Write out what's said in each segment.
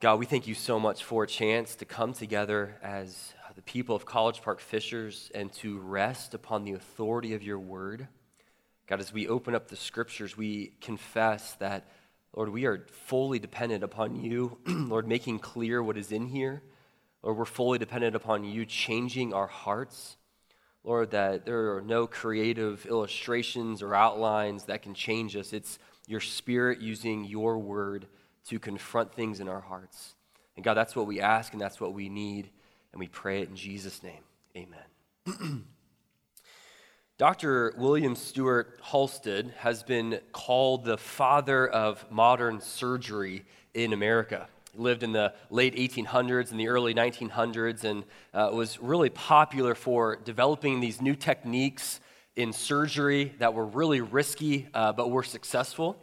God, we thank you so much for a chance to come together as the people of College Park Fishers and to rest upon the authority of your word. God, as we open up the scriptures, we confess that, Lord, we are fully dependent upon you, Lord, making clear what is in here. Lord, we're fully dependent upon you changing our hearts. Lord, that there are no creative illustrations or outlines that can change us. It's your spirit using your word to confront things in our hearts. And God, that's what we ask and that's what we need. And we pray it in Jesus' name. Amen. Dr. William Stewart Halsted has been called the father of modern surgery in America. He lived in the late 1800s and the early 1900s and uh, was really popular for developing these new techniques in surgery that were really risky uh, but were successful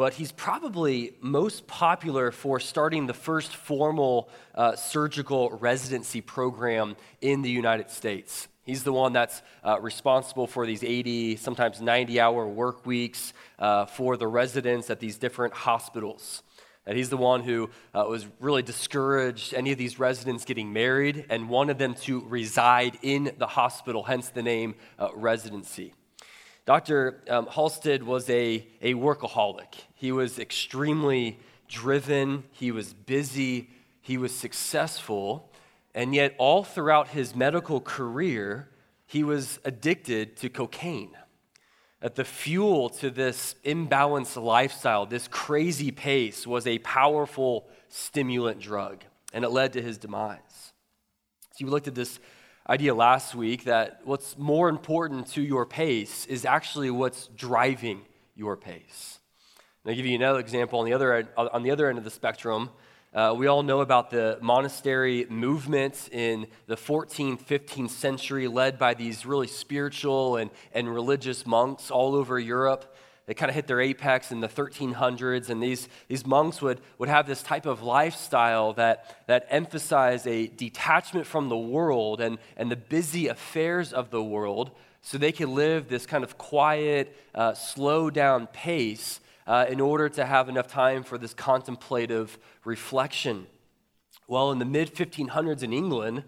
but he's probably most popular for starting the first formal uh, surgical residency program in the United States. He's the one that's uh, responsible for these 80, sometimes 90 hour work weeks uh, for the residents at these different hospitals. And he's the one who uh, was really discouraged any of these residents getting married and wanted them to reside in the hospital, hence the name uh, residency. Dr. Um, Halsted was a, a workaholic. He was extremely driven, he was busy, he was successful, and yet, all throughout his medical career, he was addicted to cocaine. That the fuel to this imbalanced lifestyle, this crazy pace, was a powerful stimulant drug, and it led to his demise. So, you looked at this idea last week that what's more important to your pace is actually what's driving your pace. And I'll give you another example on the other, on the other end of the spectrum. Uh, we all know about the monastery movement in the 14th, 15th century, led by these really spiritual and, and religious monks all over Europe. They kind of hit their apex in the 1300s, and these, these monks would, would have this type of lifestyle that, that emphasized a detachment from the world and, and the busy affairs of the world so they could live this kind of quiet, uh, slow down pace uh, in order to have enough time for this contemplative reflection. Well, in the mid 1500s in England,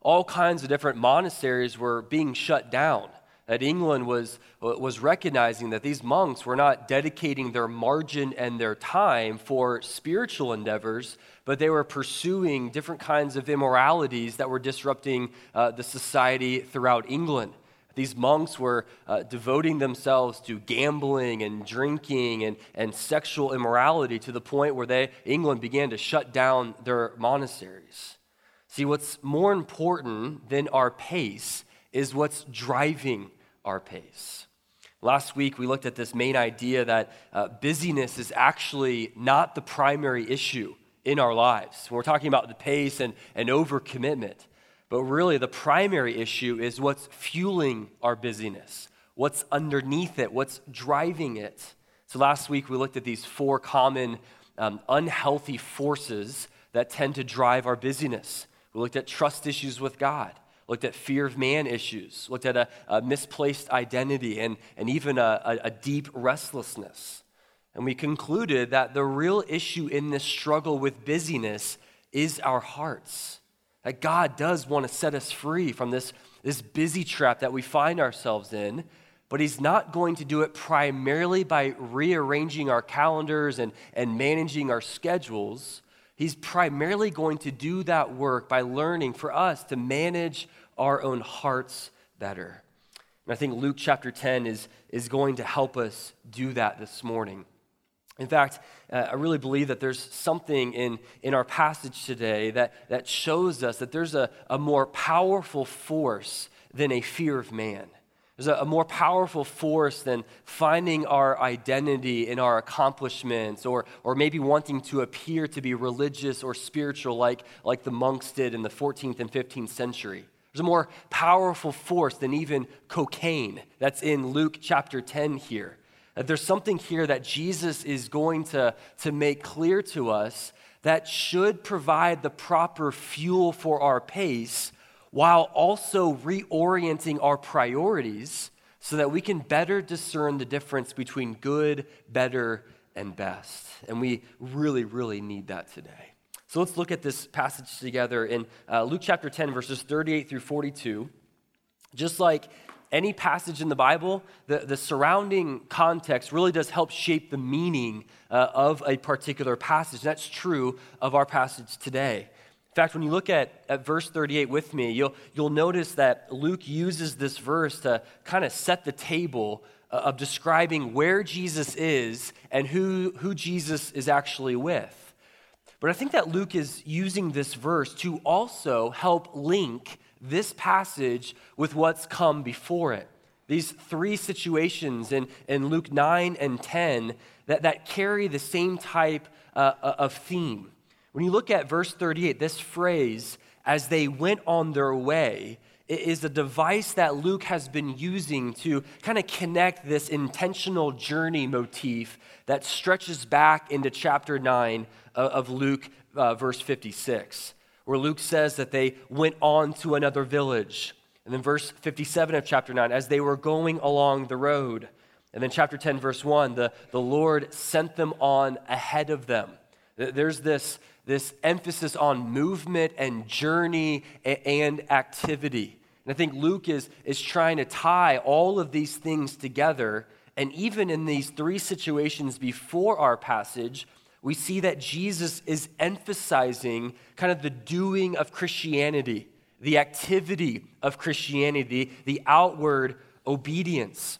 all kinds of different monasteries were being shut down that England was, was recognizing that these monks were not dedicating their margin and their time for spiritual endeavors, but they were pursuing different kinds of immoralities that were disrupting uh, the society throughout England. These monks were uh, devoting themselves to gambling and drinking and, and sexual immorality to the point where they, England began to shut down their monasteries. See, what's more important than our pace is what's driving our pace. Last week, we looked at this main idea that uh, busyness is actually not the primary issue in our lives. When we're talking about the pace and, and overcommitment, but really the primary issue is what's fueling our busyness, what's underneath it, what's driving it. So last week, we looked at these four common um, unhealthy forces that tend to drive our busyness. We looked at trust issues with God looked at fear of man issues, looked at a, a misplaced identity, and, and even a, a, deep restlessness. And we concluded that the real issue in this struggle with busyness is our hearts. That God does want to set us free from this, this busy trap that we find ourselves in, but He's not going to do it primarily by rearranging our calendars and, and managing our schedules. He's primarily going to do that work by learning for us to manage our own hearts better. And I think Luke chapter 10 is, is going to help us do that this morning. In fact, uh, I really believe that there's something in, in our passage today that, that shows us that there's a, a more powerful force than a fear of man. There's a, a, more powerful force than finding our identity in our accomplishments or, or maybe wanting to appear to be religious or spiritual like, like the monks did in the 14th and 15th century. There's a more powerful force than even cocaine that's in Luke chapter 10 here. That there's something here that Jesus is going to, to make clear to us that should provide the proper fuel for our pace while also reorienting our priorities so that we can better discern the difference between good, better, and best. And we really, really need that today. So let's look at this passage together in uh, Luke chapter 10, verses 38 through 42. Just like any passage in the Bible, the, the surrounding context really does help shape the meaning uh, of a particular passage. That's true of our passage today. In fact, when you look at, at verse 38 with me, you'll, you'll notice that Luke uses this verse to kind of set the table uh, of describing where Jesus is and who, who Jesus is actually with. But I think that Luke is using this verse to also help link this passage with what's come before it. These three situations in, in Luke 9 and 10 that, that carry the same type uh, uh of theme. When you look at verse 38, this phrase, as they went on their way, is a device that Luke has been using to kind of connect this intentional journey motif that stretches back into chapter 9 of Luke, uh, verse 56, where Luke says that they went on to another village. And then verse 57 of chapter 9, as they were going along the road. And then chapter 10, verse 1, the, the Lord sent them on ahead of them. There's this, this emphasis on movement and journey and activity. And I think Luke is, is trying to tie all of these things together. And even in these three situations before our passage, we see that Jesus is emphasizing kind of the doing of Christianity, the activity of Christianity, the outward obedience.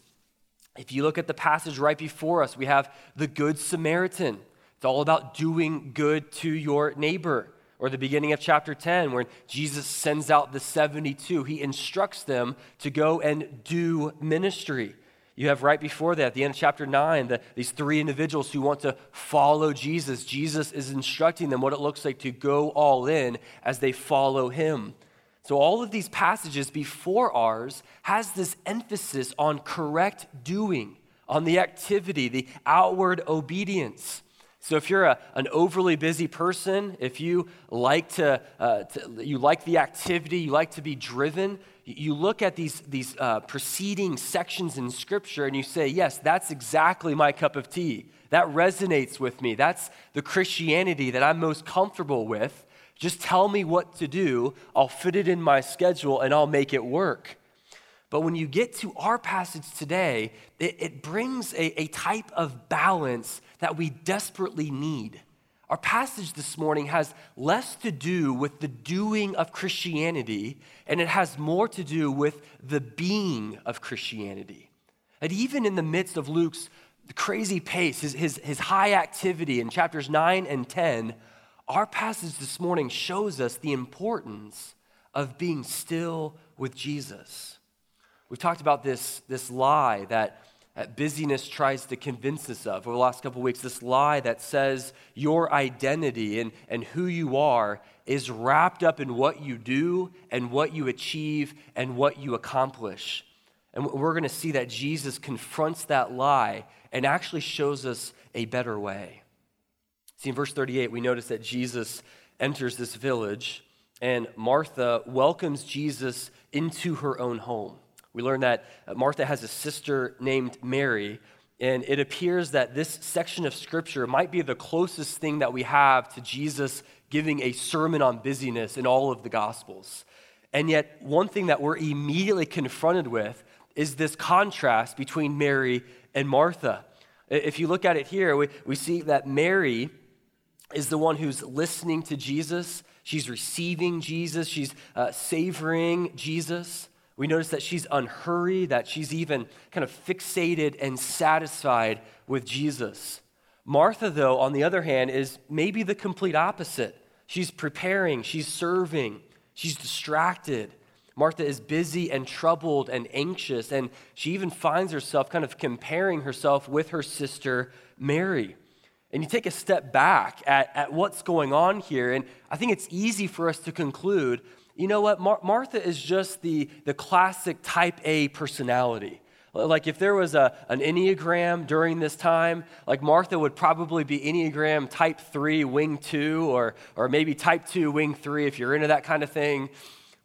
If you look at the passage right before us, we have the Good Samaritan. It's all about doing good to your neighbor. Or the beginning of chapter 10, where Jesus sends out the 72, he instructs them to go and do ministry. You have right before that, at the end of chapter 9, the, these three individuals who want to follow Jesus. Jesus is instructing them what it looks like to go all in as they follow him. So, all of these passages before ours has this emphasis on correct doing, on the activity, the outward obedience. So if you're a, an overly busy person, if you like to, uh, to, you like the activity, you like to be driven, you look at these, these uh, preceding sections in Scripture and you say, yes, that's exactly my cup of tea. That resonates with me. That's the Christianity that I'm most comfortable with. Just tell me what to do. I'll fit it in my schedule and I'll make it work. But when you get to our passage today, it, it brings a, a type of balance that we desperately need. Our passage this morning has less to do with the doing of Christianity, and it has more to do with the being of Christianity. And even in the midst of Luke's crazy pace, his, his, his high activity in chapters 9 and 10, our passage this morning shows us the importance of being still with Jesus. We've talked about this, this lie that that busyness tries to convince us of over the last couple weeks this lie that says your identity and, and who you are is wrapped up in what you do and what you achieve and what you accomplish. And we're going to see that Jesus confronts that lie and actually shows us a better way. See, in verse 38, we notice that Jesus enters this village and Martha welcomes Jesus into her own home. We learn that Martha has a sister named Mary, and it appears that this section of scripture might be the closest thing that we have to Jesus giving a sermon on busyness in all of the gospels. And yet, one thing that we're immediately confronted with is this contrast between Mary and Martha. If you look at it here, we, we see that Mary is the one who's listening to Jesus. She's receiving Jesus. She's uh, savoring Jesus. We notice that she's unhurried, that she's even kind of fixated and satisfied with Jesus. Martha, though, on the other hand, is maybe the complete opposite. She's preparing, she's serving, she's distracted. Martha is busy and troubled and anxious, and she even finds herself kind of comparing herself with her sister Mary. And you take a step back at, at what's going on here, and I think it's easy for us to conclude you know what? Mar- Martha is just the, the classic type A personality. Like if there was a, an Enneagram during this time, like Martha would probably be Enneagram type 3, wing 2, or, or maybe type 2, wing 3, if you're into that kind of thing.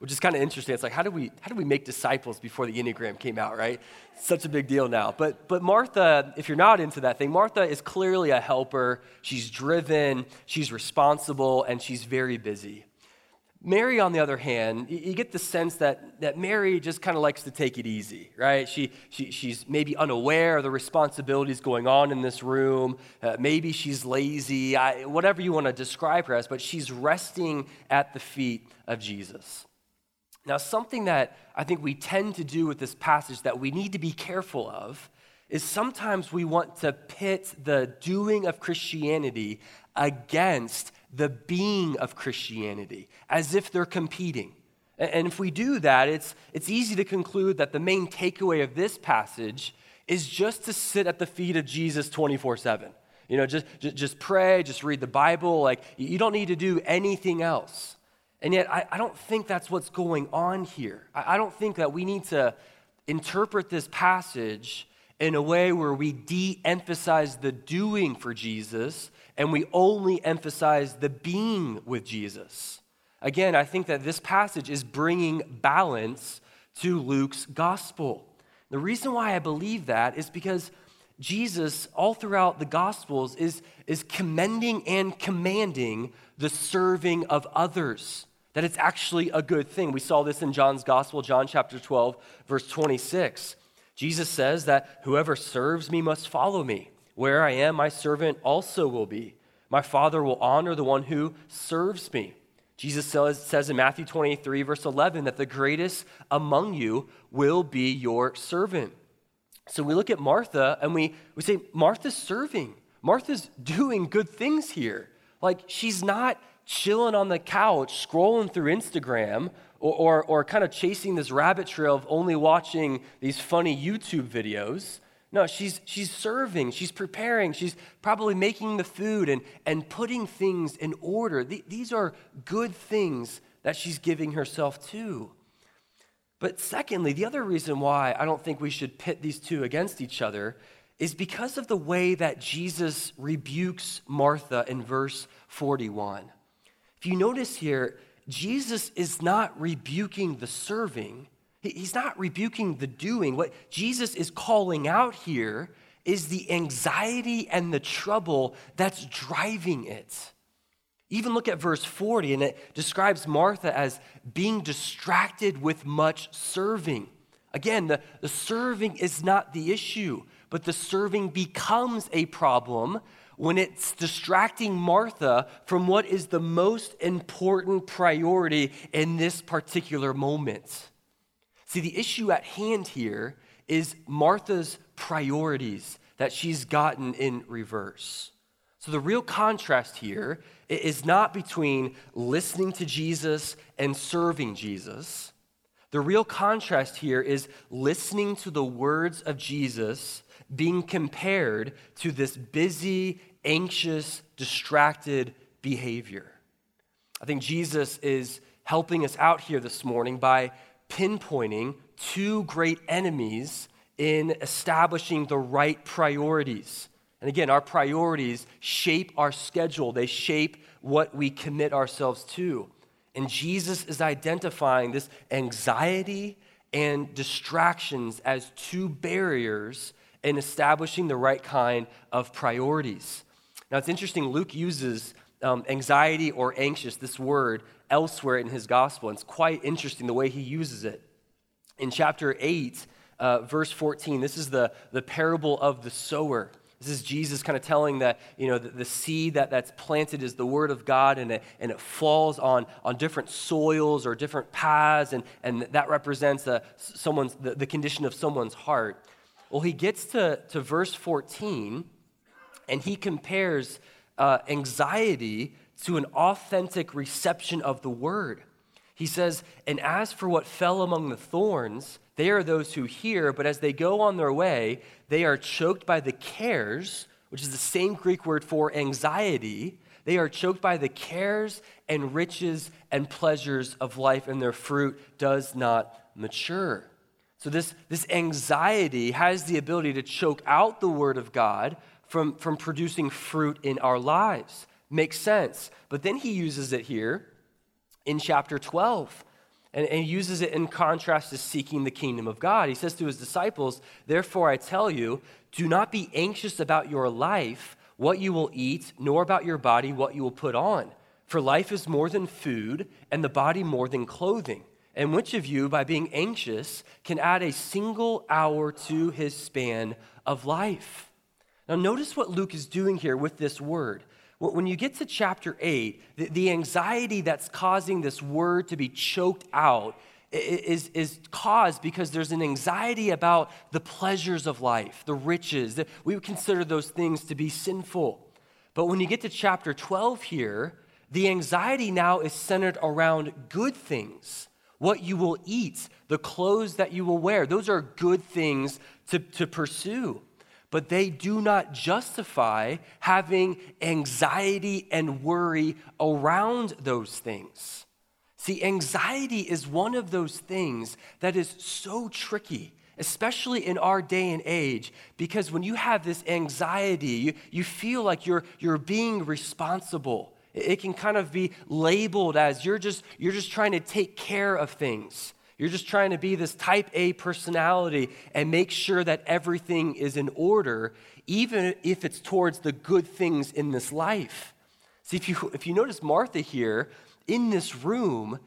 which is kind of interesting. It's like, how do we how do we make disciples before the Enneagram came out, right? Such a big deal now. But but Martha, if you're not into that thing, Martha is clearly a helper. She's driven, she's responsible, and she's very busy. Mary, on the other hand, you get the sense that, that Mary just kind of likes to take it easy, right? She, she, she's maybe unaware of the responsibilities going on in this room. Uh, maybe she's lazy, I, whatever you want to describe her as, but she's resting at the feet of Jesus. Now, something that I think we tend to do with this passage that we need to be careful of is sometimes we want to pit the doing of Christianity against the being of Christianity, as if they're competing. And if we do that, it's, it's easy to conclude that the main takeaway of this passage is just to sit at the feet of Jesus 24 7. You know, just, just, pray, just read the Bible. Like, you don't need to do anything else. And yet, I, I don't think that's what's going on here. I, I don't think that we need to interpret this passage in a way where we de emphasize the doing for Jesus and we only emphasize the being with Jesus. Again, I think that this passage is bringing balance to Luke's gospel. The reason why I believe that is because Jesus, all throughout the Gospels, is, is commending and commanding the serving of others that it's actually a good thing. We saw this in John's Gospel, John chapter 12, verse 26. Jesus says that whoever serves me must follow me. Where I am, my servant also will be. My Father will honor the one who serves me. Jesus says, says in Matthew 23, verse 11, that the greatest among you will be your servant. So we look at Martha and we, we say, Martha's serving. Martha's doing good things here. Like, she's not chilling on the couch, scrolling through Instagram, or, or, or kind of chasing this rabbit trail of only watching these funny YouTube videos. No, she's, she's serving, she's preparing, she's probably making the food and, and putting things in order. these are good things that she's giving herself to. But secondly, the other reason why I don't think we should pit these two against each other is because of the way that Jesus rebukes Martha in verse 41. If you notice here, Jesus is not rebuking the serving, he's not rebuking the doing. What Jesus is calling out here is the anxiety and the trouble that's driving it. Even look at verse 40, and it describes Martha as being distracted with much serving. Again, the, the serving is not the issue, but the serving becomes a problem when it's distracting Martha from what is the most important priority in this particular moment. See, the issue at hand here is Martha's priorities that she's gotten in reverse. So, the real contrast here is not between listening to Jesus and serving Jesus. The real contrast here is listening to the words of Jesus being compared to this busy, anxious, distracted behavior. I think Jesus is helping us out here this morning by pinpointing two great enemies in establishing the right priorities. And again, our priorities shape our schedule, they shape what we commit ourselves to. And Jesus is identifying this anxiety and distractions as two barriers in establishing the right kind of priorities. Now, it's interesting, Luke uses um, anxiety or anxious, this word, elsewhere in his gospel. And it's quite interesting the way he uses it. In chapter 8, uh, verse 14, this is the, the parable of the sower. This is Jesus kind of telling that, you know, the, the, seed that, that's planted is the word of God and it, and it falls on, on different soils or different paths, and, and that represents a, someone's, the, the condition of someone's heart. Well, he gets to, to verse 14 and he compares uh, anxiety to an authentic reception of the word. He says, And as for what fell among the thorns, they are those who hear, but as they go on their way, they are choked by the cares, which is the same Greek word for anxiety. They are choked by the cares and riches and pleasures of life, and their fruit does not mature. So, this, this anxiety has the ability to choke out the Word of God from, from producing fruit in our lives. Makes sense. But then he uses it here in chapter 12. And, and uses it in contrast to seeking the kingdom of God. He says to his disciples, Therefore I tell you, do not be anxious about your life, what you will eat, nor about your body, what you will put on. For life is more than food, and the body more than clothing. And which of you, by being anxious, can add a single hour to his span of life? Now, notice what Luke is doing here with this word. When you get to chapter 8, the, the anxiety that's causing this word to be choked out is, is caused because there's an anxiety about the pleasures of life, the riches. We would consider those things to be sinful. But when you get to chapter 12 here, the anxiety now is centered around good things what you will eat, the clothes that you will wear. Those are good things to, to pursue but they do not justify having anxiety and worry around those things. See, anxiety is one of those things that is so tricky, especially in our day and age, because when you have this anxiety, you, you feel like you're, you're being responsible. It can kind of be labeled as you're just, you're just trying to take care of things. You're just trying to be this type A personality and make sure that everything is in order, even if it's towards the good things in this life. See, if you, if you notice Martha here in this room,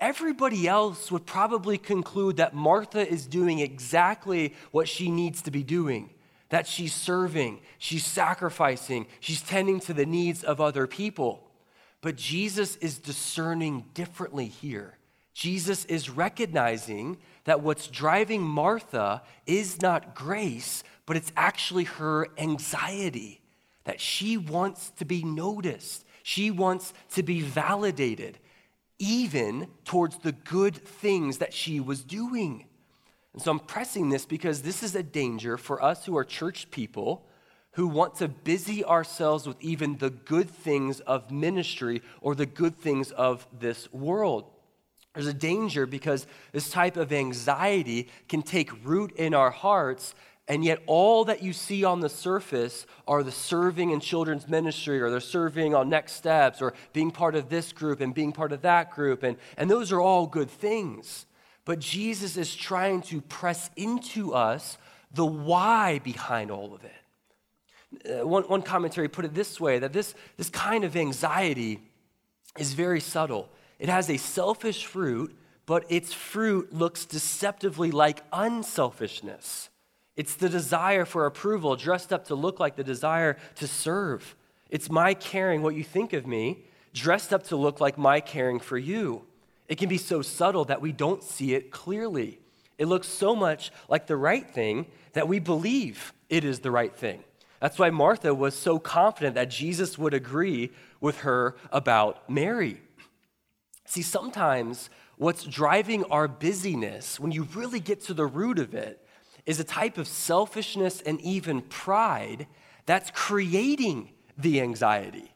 everybody else would probably conclude that Martha is doing exactly what she needs to be doing that she's serving, she's sacrificing, she's tending to the needs of other people. But Jesus is discerning differently here. Jesus is recognizing that what's driving Martha is not grace, but it's actually her anxiety, that she wants to be noticed, she wants to be validated, even towards the good things that she was doing. And so I'm pressing this because this is a danger for us who are church people who want to busy ourselves with even the good things of ministry or the good things of this world. There's a danger because this type of anxiety can take root in our hearts, and yet all that you see on the surface are the serving in children's ministry, or the serving on next steps, or being part of this group and being part of that group, and, and those are all good things. But Jesus is trying to press into us the why behind all of it. Uh, one, one commentary put it this way that this, this kind of anxiety is very subtle. It has a selfish fruit, but its fruit looks deceptively like unselfishness. It's the desire for approval dressed up to look like the desire to serve. It's my caring what you think of me, dressed up to look like my caring for you. It can be so subtle that we don't see it clearly. It looks so much like the right thing that we believe it is the right thing. That's why Martha was so confident that Jesus would agree with her about Mary. See, sometimes what's driving our busyness, when you really get to the root of it, is a type of selfishness and even pride that's creating the anxiety.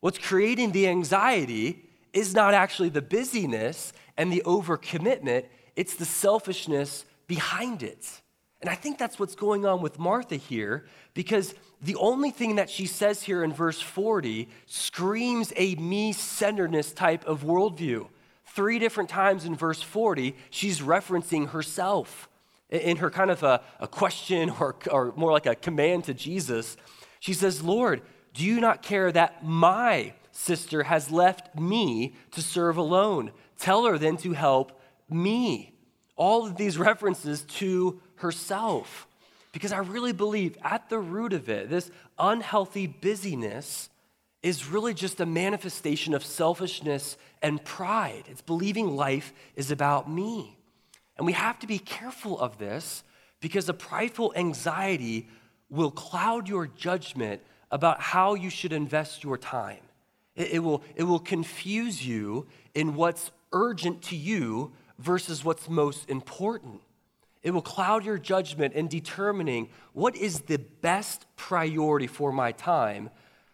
What's creating the anxiety is not actually the busyness and the overcommitment, it's the selfishness behind it. And I think that's what's going on with Martha here because the only thing that she says here in verse 40 screams a me centeredness type of worldview. Three different times in verse 40, she's referencing herself. In her kind of a, a question or, or more like a command to Jesus, she says, Lord, do you not care that my sister has left me to serve alone? Tell her then to help me. All of these references to herself. Because I really believe at the root of it, this unhealthy busyness is really just a manifestation of selfishness and pride. It's believing life is about me. And we have to be careful of this because a prideful anxiety will cloud your judgment about how you should invest your time. It, it, will, it will confuse you in what's urgent to you versus what's most important. It will cloud your judgment in determining what is the best priority for my time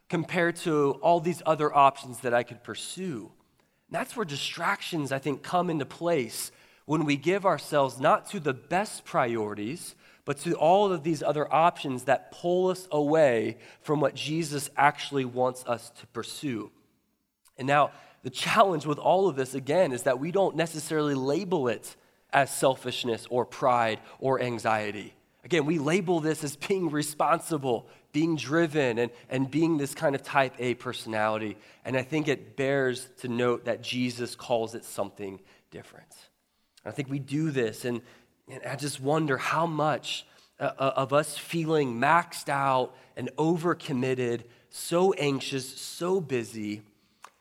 compared to all these other options that I could pursue. And that's where distractions, I think, come into place when we give ourselves not to the best priorities, but to all of these other options that pull us away from what Jesus actually wants us to pursue. And now, the challenge with all of this, again, is that we don't necessarily label it as selfishness or pride or anxiety. Again, we label this as being responsible, being driven, and, and being this kind of type A personality. And I think it bears to note that Jesus calls it something different. I think we do this, and, and I just wonder how much uh, uh, of us feeling maxed out and overcommitted, so anxious, so busy,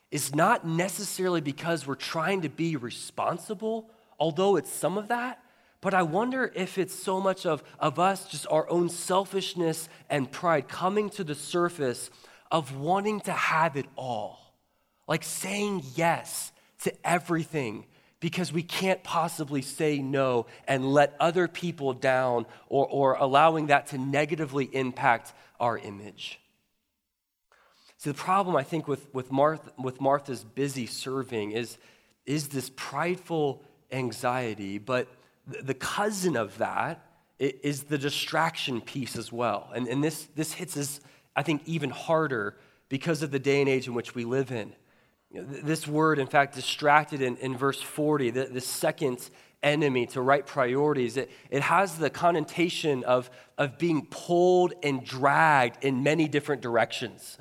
is not necessarily because we're trying to be responsible, although it's some of that. But I wonder if it's so much of, of us, just our own selfishness and pride coming to the surface of wanting to have it all. Like saying yes to everything because we can't possibly say no and let other people down or, or allowing that to negatively impact our image. See, the problem I think with, with, Martha, with Martha's busy serving is, is this prideful anxiety, but the cousin of that is the distraction piece as well. And, and this, this hits us, I think, even harder because of the day and age in which we live in. This word, in fact, distracted in, in verse 40, the, the second enemy to right priorities, it, it has the connotation of, of being pulled and dragged in many different directions.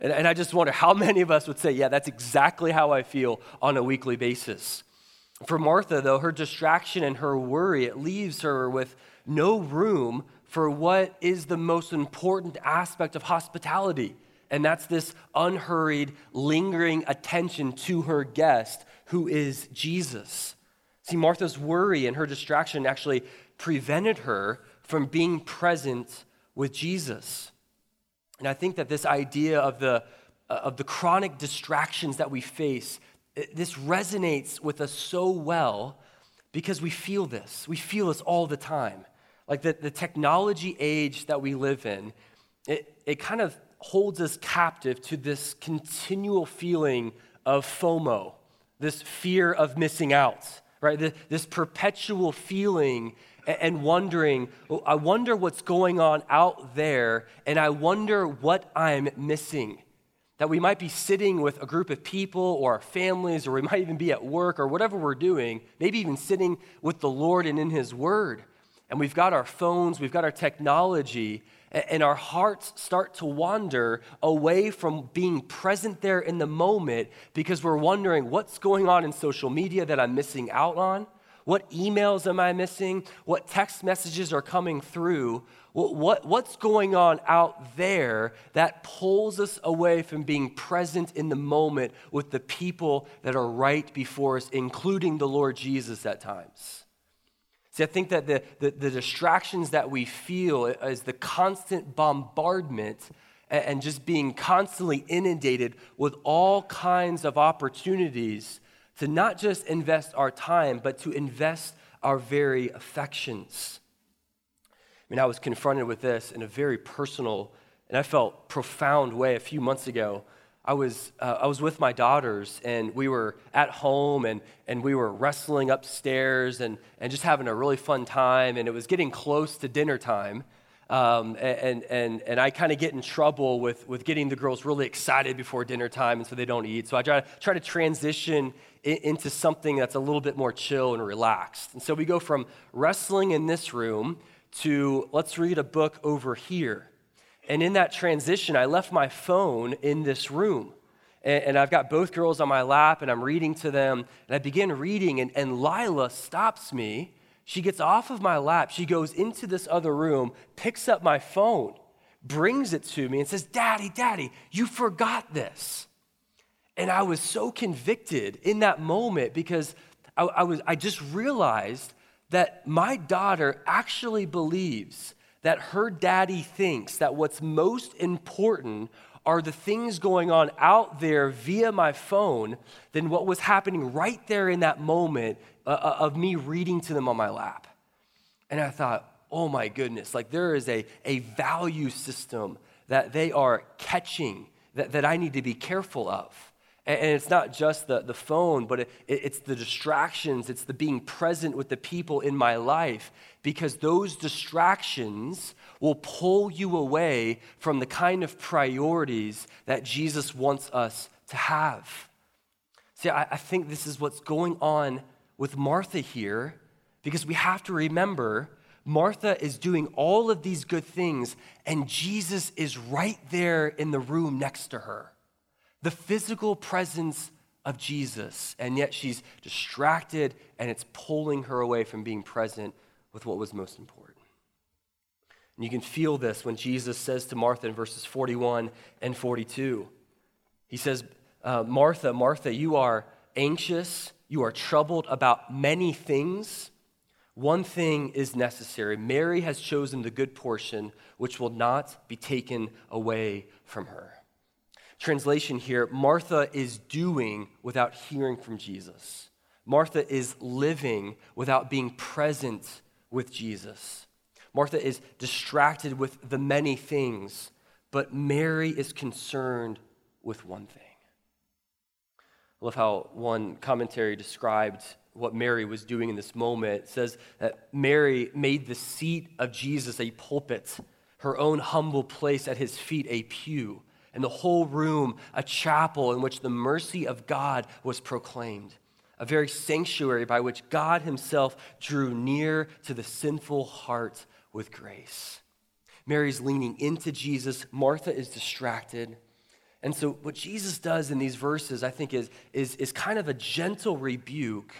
And, and I just wonder how many of us would say, Yeah, that's exactly how I feel on a weekly basis. For Martha, though, her distraction and her worry, it leaves her with no room for what is the most important aspect of hospitality and that's this unhurried, lingering attention to her guest, who is Jesus. See, Martha's worry and her distraction actually prevented her from being present with Jesus. And I think that this idea of the, uh, of the chronic distractions that we face, this resonates with us so well because we feel this. We feel this all the time. Like the, the technology age that we live in, it, it kind of holds us captive to this continual feeling of FOMO, this fear of missing out, right? This perpetual feeling and wondering, oh, I wonder what's going on out there, and I wonder what I'm missing. That we might be sitting with a group of people or our families, or we might even be at work or whatever we're doing, maybe even sitting with the Lord and in His Word. And we've got our phones, we've got our technology, and our hearts start to wander away from being present there in the moment because we're wondering what's going on in social media that I'm missing out on? What emails am I missing? What text messages are coming through? What, what, what's going on out there that pulls us away from being present in the moment with the people that are right before us, including the Lord Jesus at times? See, I think that the, the, the distractions that we feel is the constant bombardment and, and just being constantly inundated with all kinds of opportunities to not just invest our time, but to invest our very affections. I mean, I was confronted with this in a very personal and I felt profound way a few months ago I was, uh, I was with my daughters and we were at home and, and we were wrestling upstairs and, and just having a really fun time. And it was getting close to dinner time. Um, and, and, and I kind of get in trouble with, with getting the girls really excited before dinner time, and so they don't eat. So I try, try to transition into something that's a little bit more chill and relaxed. And so we go from wrestling in this room to let's read a book over here. And in that transition, I left my phone in this room. And, I've got both girls on my lap, and I'm reading to them. And I begin reading, and, and Lila stops me. She gets off of my lap. She goes into this other room, picks up my phone, brings it to me, and says, Daddy, Daddy, you forgot this. And I was so convicted in that moment because I, I was, I just realized that my daughter actually believes that her daddy thinks that what's most important are the things going on out there via my phone than what was happening right there in that moment uh, uh, of me reading to them on my lap. And I thought, oh my goodness, like there is a, a value system that they are catching that, that I need to be careful of. And it's not just the, the phone, but it, it's the distractions, it's the being present with the people in my life, because those distractions will pull you away from the kind of priorities that Jesus wants us to have. See, I, I think this is what's going on with Martha here because we have to remember Martha is doing all of these good things, and Jesus is right there in the room next to her. The physical presence of Jesus, and yet she's distracted and it's pulling her away from being present with what was most important. And you can feel this when Jesus says to Martha in verses 41 and 42. He says, uh, Martha, Martha, you are anxious, you are troubled about many things. One thing is necessary. Mary has chosen the good portion, which will not be taken away from her. Translation here Martha is doing without hearing from Jesus. Martha is living without being present with Jesus. Martha is distracted with the many things, but Mary is concerned with one thing. I love how one commentary described what Mary was doing in this moment. It says that Mary made the seat of Jesus a pulpit, her own humble place at his feet a pew, and the whole room a chapel in which the mercy of God was proclaimed, a very sanctuary by which God himself drew near to the sinful heart with grace. Mary's leaning into Jesus, Martha is distracted. And so, what Jesus does in these verses, I think, is, is, is kind of a gentle rebuke,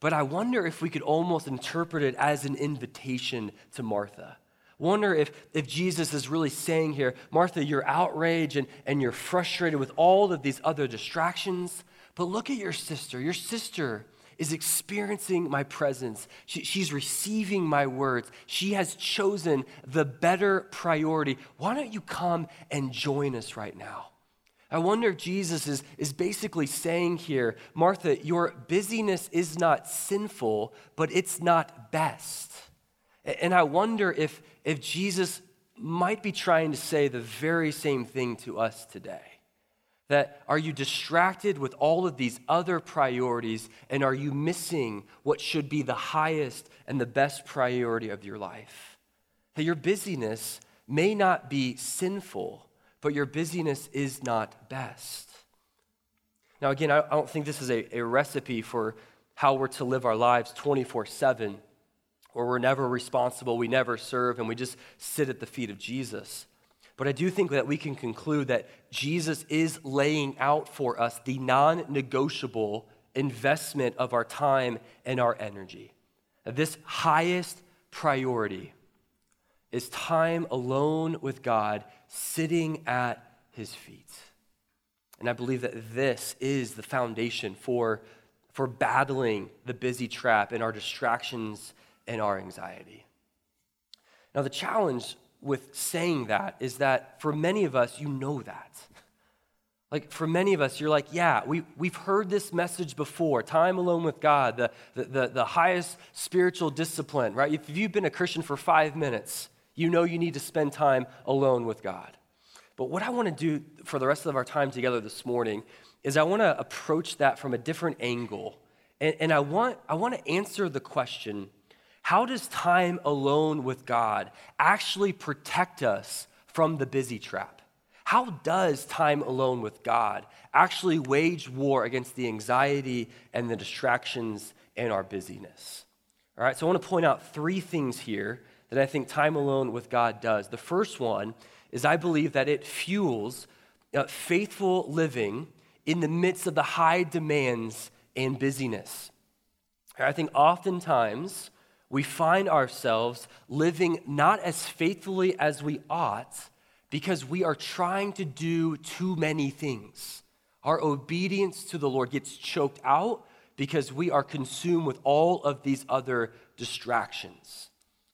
but I wonder if we could almost interpret it as an invitation to Martha. Wonder if, if Jesus is really saying here, Martha, you're outraged and, and you're frustrated with all of these other distractions, but look at your sister. Your sister is experiencing my presence. She, she's receiving my words. She has chosen the better priority. Why don't you come and join us right now? I wonder if Jesus is, is basically saying here, Martha, your busyness is not sinful, but it's not best. And I wonder if, if Jesus might be trying to say the very same thing to us today. That are you distracted with all of these other priorities, and are you missing what should be the highest and the best priority of your life? That your busyness may not be sinful but your busyness is not best. Now, again, I don't think this is a, a recipe for how we're to live our lives 24 7, where we're never responsible, we never serve, and we just sit at the feet of Jesus. But I do think that we can conclude that Jesus is laying out for us the non negotiable investment of our time and our energy. This highest priority is time alone with God sitting at his feet. And I believe that this is the foundation for, for battling the busy trap and our distractions and our anxiety. Now, the challenge with saying that is that for many of us, you know that. Like for many of us, you're like, yeah, we, we've heard this message before time alone with God, the, the, the, the highest spiritual discipline, right? If you've been a Christian for five minutes, you know you need to spend time alone with God. But what I want to do for the rest of our time together this morning is I want to approach that from a different angle. And, and I, want, I want to answer the question how does time alone with God actually protect us from the busy trap? How does time alone with God actually wage war against the anxiety and the distractions and our busyness? All right, so I want to point out three things here that I think time alone with God does. The first one is I believe that it fuels uh, faithful living in the midst of the high demands and busyness. I think oftentimes we find ourselves living not as faithfully as we ought because we are trying to do too many things. Our obedience to the Lord gets choked out because we are consumed with all of these other distractions.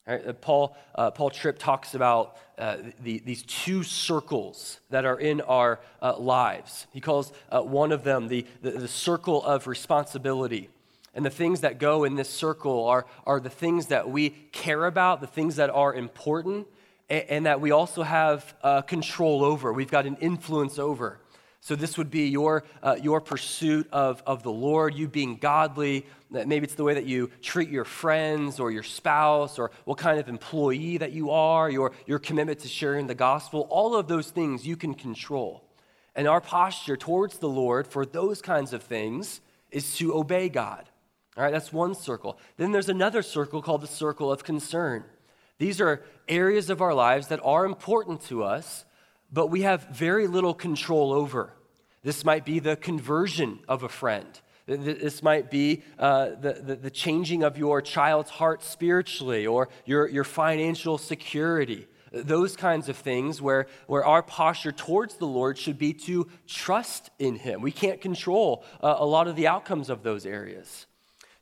Right? Uh, Paul, uh, Paul Tripp talks about uh, the, these two circles that are in our uh, lives. He calls uh, one of them the, the, the, circle of responsibility. And the things that go in this circle are, are the things that we care about, the things that are important, and, and that we also have uh, control over. We've got an influence over. So, this would be your, uh, your pursuit of, of the Lord, you being godly. Maybe it's the way that you treat your friends or your spouse, or what kind of employee that you are, your, your commitment to sharing the gospel. All of those things you can control. And our posture towards the Lord for those kinds of things is to obey God. All right, that's one circle. Then there's another circle called the circle of concern. These are areas of our lives that are important to us, but we have very little control over. This might be the conversion of a friend. This might be uh, the, the, the, changing of your child's heart spiritually or your, your financial security. Those kinds of things where, where our posture towards the Lord should be to trust in Him. We can't control uh, a lot of the outcomes of those areas.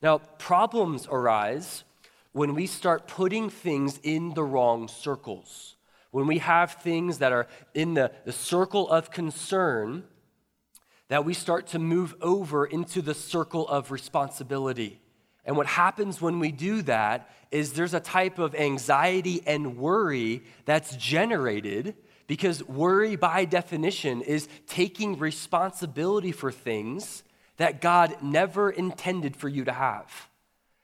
Now, problems arise when we start putting things in the wrong circles. When we have things that are in the, the circle of concern, that we start to move over into the circle of responsibility. And what happens when we do that is there's a type of anxiety and worry that's generated because worry, by definition, is taking responsibility for things that God never intended for you to have.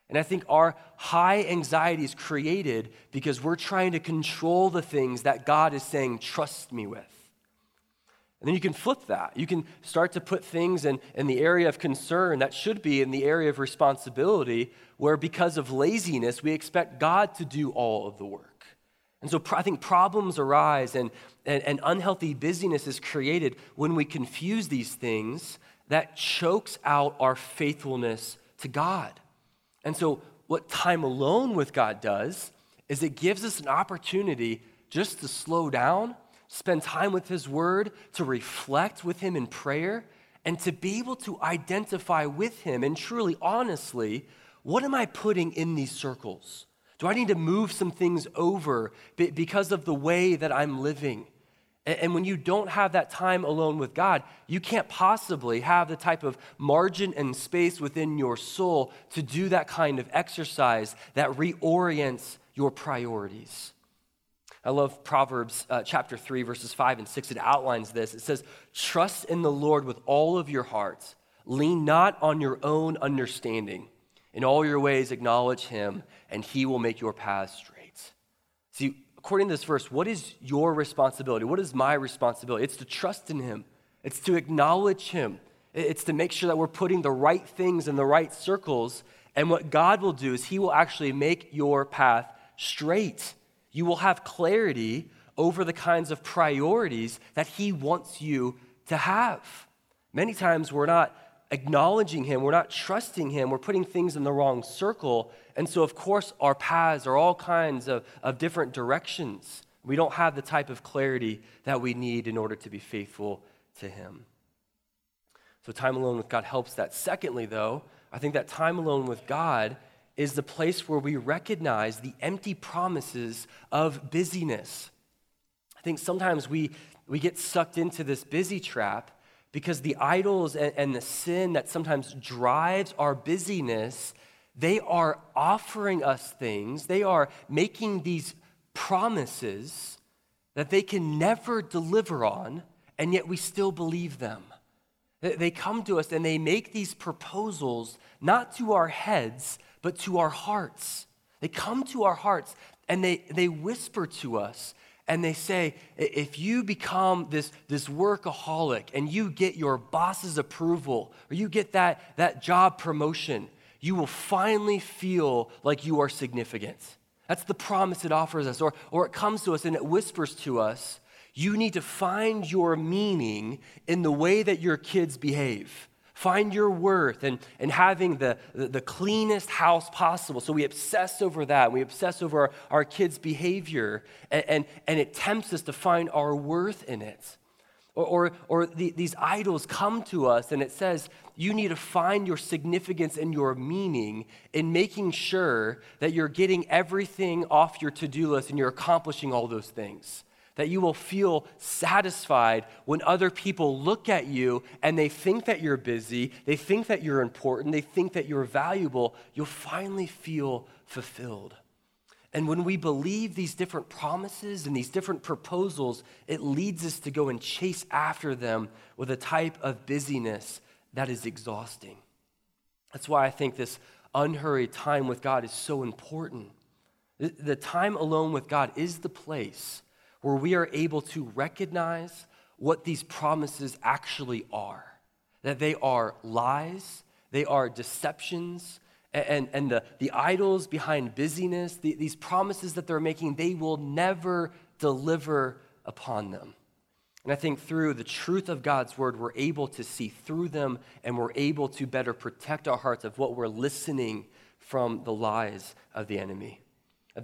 And I think our high anxiety is created because we're trying to control the things that God is saying, trust me with. And then you can flip that. You can start to put things in, in the area of concern that should be in the area of responsibility, where because of laziness, we expect God to do all of the work. And so I think problems arise and, and, and unhealthy busyness is created when we confuse these things that chokes out our faithfulness to God. And so, what time alone with God does is it gives us an opportunity just to slow down, spend time with His Word, to reflect with Him in prayer, and to be able to identify with Him and truly, honestly, what am I putting in these circles? Do I need to move some things over because of the way that I'm living? And when you don't have that time alone with God, you can't possibly have the type of margin and space within your soul to do that kind of exercise that reorients your priorities. I love Proverbs uh, chapter 3, verses 5 and 6. It outlines this. It says, Trust in the Lord with all of your heart, lean not on your own understanding. In all your ways, acknowledge him, and he will make your paths straight. See, according to this verse, what is your responsibility? What is my responsibility? It's to trust in Him, it's to acknowledge Him, it's to make sure that we're putting the right things in the right circles. And what God will do is He will actually make your path straight. You will have clarity over the kinds of priorities that He wants you to have. Many times we're not acknowledging Him, we're not trusting Him, we're putting things in the wrong circle. And so, of course, our paths are all kinds of, of different directions. We don't have the type of clarity that we need in order to be faithful to Him. So, time alone with God helps that. Secondly, though, I think that time alone with God is the place where we recognize the empty promises of busyness. I think sometimes we, we get sucked into this busy trap because the idols and, and the sin that sometimes drives our busyness, they are offering us things, they are making these promises that they can never deliver on, and yet we still believe them. They come to us and they make these proposals not to our heads, but to our hearts. They come to our hearts and they, they whisper to us and they say, if you become this, this workaholic and you get your boss's approval or you get that, that job promotion, you will finally feel like you are significant. That's the promise it offers us. Or, or it comes to us and it whispers to us, you need to find your meaning in the way that your kids behave. Find your worth and, and having the, the, the, cleanest house possible. So we obsess over that. We obsess over our, our kids' behavior, and, and, and, it tempts us to find our worth in it. Or, or, or the, these idols come to us, and it says you need to find your significance and your meaning in making sure that you're getting everything off your to do list and you're accomplishing all those things that you will feel satisfied when other people look at you and they think that you're busy, they think that you're important, they think that you're valuable. You'll finally feel fulfilled. And when we believe these different promises and these different proposals, it leads us to go and chase after them with a type of busyness that is exhausting. That's why I think this unhurried time with God is so important. The time alone with God is the place where we are able to recognize what these promises actually are that they are lies, they are deceptions, and, and the, the idols behind busyness, the, these promises that they're making, they will never deliver upon them. And I think through the truth of God's word, we're able to see through them and we're able to better protect our hearts of what we're listening from the lies of the enemy.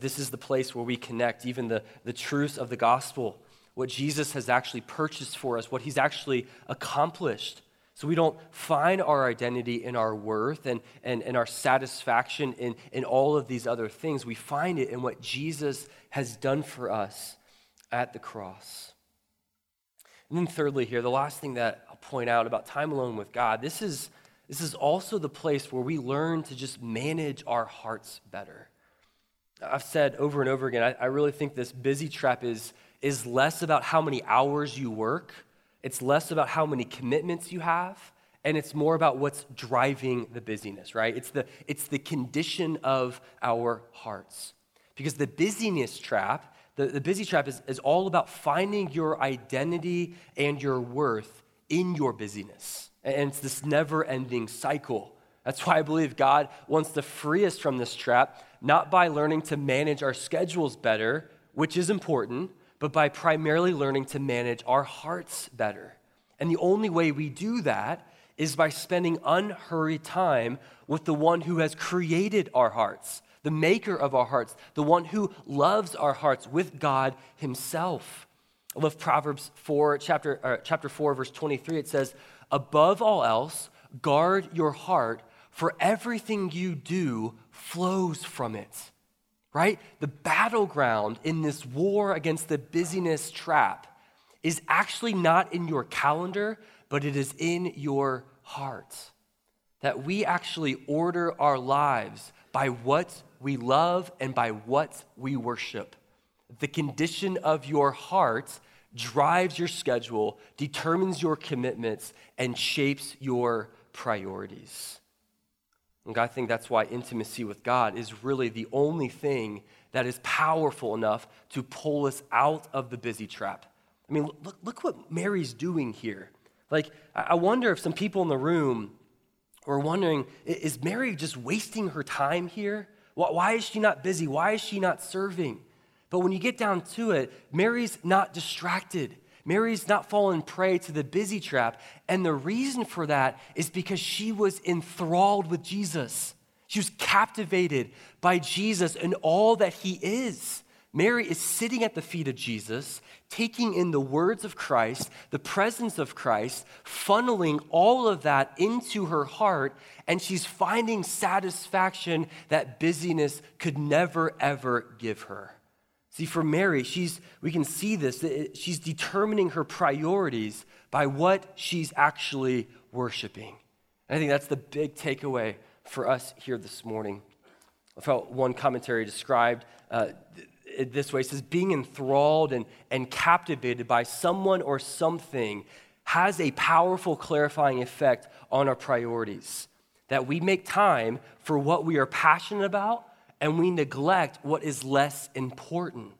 This is the place where we connect even the, the truths of the gospel, what Jesus has actually purchased for us, what he's actually accomplished. So we don't find our identity in our worth and, and, and our satisfaction in, in all of these other things. We find it in what Jesus has done for us at the cross. And then, thirdly, here, the last thing that I'll point out about time alone with God this is this is also the place where we learn to just manage our hearts better. I've said over and over again, I, I, really think this busy trap is, is less about how many hours you work, it's less about how many commitments you have, and it's more about what's driving the busyness, right? It's the, it's the condition of our hearts. Because the busyness trap, the, the busy trap is, is all about finding your identity and your worth in your busyness. And it's this never ending cycle. That's why I believe God wants to free us from this trap, not by learning to manage our schedules better, which is important, but by primarily learning to manage our hearts better. And the only way we do that is by spending unhurried time with the one who has created our hearts, the maker of our hearts, the one who loves our hearts with God Himself. I love Proverbs 4, chapter, uh, chapter 4, verse 23. It says, Above all else, guard your heart, for everything you do flows from it. Right? The battleground in this war against the busyness trap is actually not in your calendar, but it is in your heart. That we actually order our lives by what we love and by what we worship. The condition of your heart drives your schedule, determines your commitments, and shapes your priorities. And I think that's why intimacy with God is really the only thing that is powerful enough to pull us out of the busy trap. I mean, look, look what Mary's doing here. Like, I wonder if some people in the room were wondering is Mary just wasting her time here? Why is she not busy? Why is she not serving? But when you get down to it, Mary's not distracted. Mary's not fallen prey to the busy trap. And the reason for that is because she was enthralled with Jesus. She was captivated by Jesus and all that he is. Mary is sitting at the feet of Jesus, taking in the words of Christ, the presence of Christ, funneling all of that into her heart, and she's finding satisfaction that busyness could never, ever give her. See, for Mary, she's, we can see this, she's determining her priorities by what she's actually worshiping. And I think that's the big takeaway for us here this morning. I felt one commentary described uh, it this way it says, being enthralled and, and captivated by someone or something has a powerful clarifying effect on our priorities. That we make time for what we are passionate about and we neglect what is less important.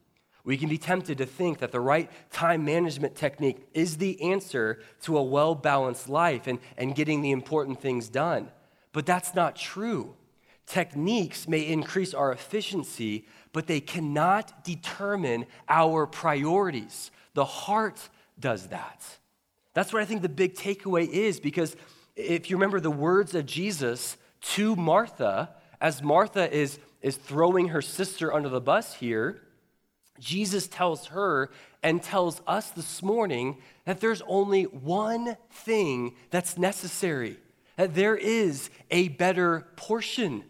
We can be tempted to think that the right time management technique is the answer to a well balanced life and, and getting the important things done. But that's not true. Techniques may increase our efficiency, but they cannot determine our priorities. The heart does that. That's what I think the big takeaway is because if you remember the words of Jesus to Martha, as Martha is is throwing her sister under the bus here, Jesus tells her and tells us this morning that there's only one thing that's necessary, that there is a better portion.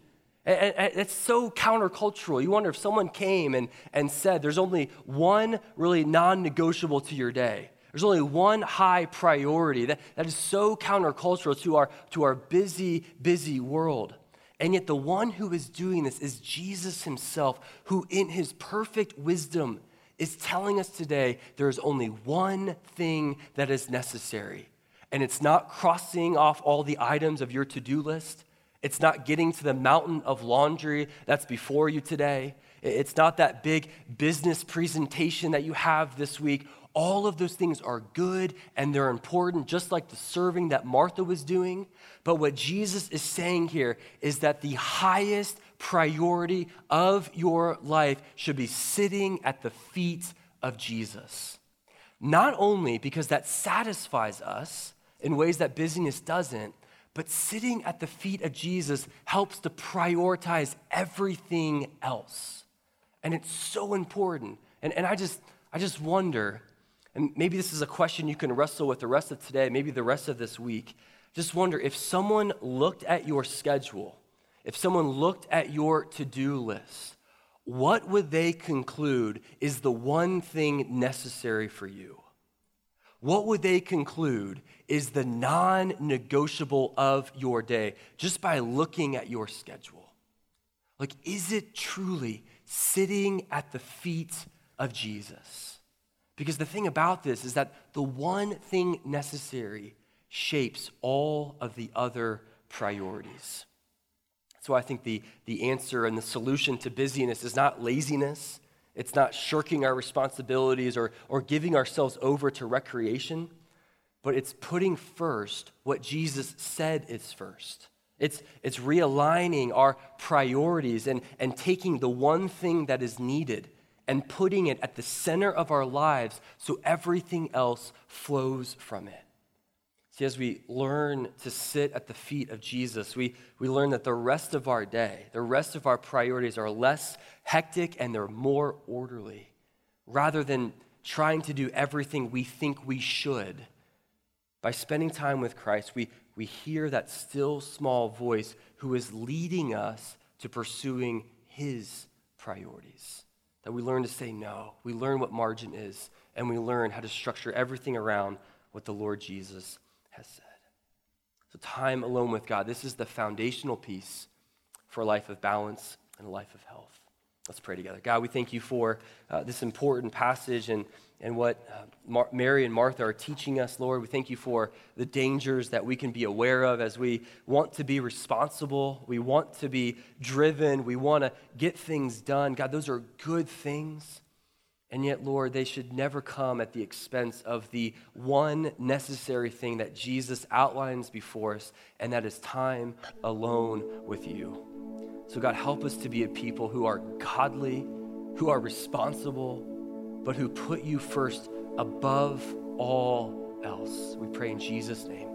It's so countercultural. You wonder if someone came and, and said, There's only one really non negotiable to your day. There's only one high priority. That, that is so countercultural to our, to our busy, busy world. And yet, the one who is doing this is Jesus himself, who, in his perfect wisdom, is telling us today there is only one thing that is necessary. And it's not crossing off all the items of your to do list, it's not getting to the mountain of laundry that's before you today, it's not that big business presentation that you have this week. All of those things are good and they're important, just like the serving that Martha was doing. But what Jesus is saying here is that the highest priority of your life should be sitting at the feet of Jesus. Not only because that satisfies us in ways that busyness doesn't, but sitting at the feet of Jesus helps to prioritize everything else. And it's so important. And, and I, just, I just wonder, and maybe this is a question you can wrestle with the rest of today, maybe the rest of this week. Just wonder if someone looked at your schedule, if someone looked at your to do list, what would they conclude is the one thing necessary for you? What would they conclude is the non negotiable of your day just by looking at your schedule? Like, is it truly sitting at the feet of Jesus? Because the thing about this is that the one thing necessary shapes all of the other priorities. So I think the, the answer and the solution to busyness is not laziness, it's not shirking our responsibilities or, or giving ourselves over to recreation, but it's putting first what Jesus said is first. It's, it's realigning our priorities and, and taking the one thing that is needed and putting it at the center of our lives so everything else flows from it. See, as we learn to sit at the feet of Jesus, we, we learn that the rest of our day, the rest of our priorities are less hectic and they're more orderly. Rather than trying to do everything we think we should, by spending time with Christ, we, we hear that still small voice who is leading us to pursuing his priorities. That we learn to say no, we learn what margin is, and we learn how to structure everything around what the Lord Jesus has said. So, time alone with God, this is the foundational piece for a life of balance and a life of health. Let's pray together. God, we thank you for uh, this important passage and, and what uh, Mar- Mary and Martha are teaching us, Lord. We thank you for the dangers that we can be aware of as we want to be responsible. We want to be driven. We want to get things done. God, those are good things. And yet, Lord, they should never come at the expense of the one necessary thing that Jesus outlines before us, and that is time alone with you. So, God, help us to be a people who are godly, who are responsible, but who put you first above all else. We pray in Jesus' name.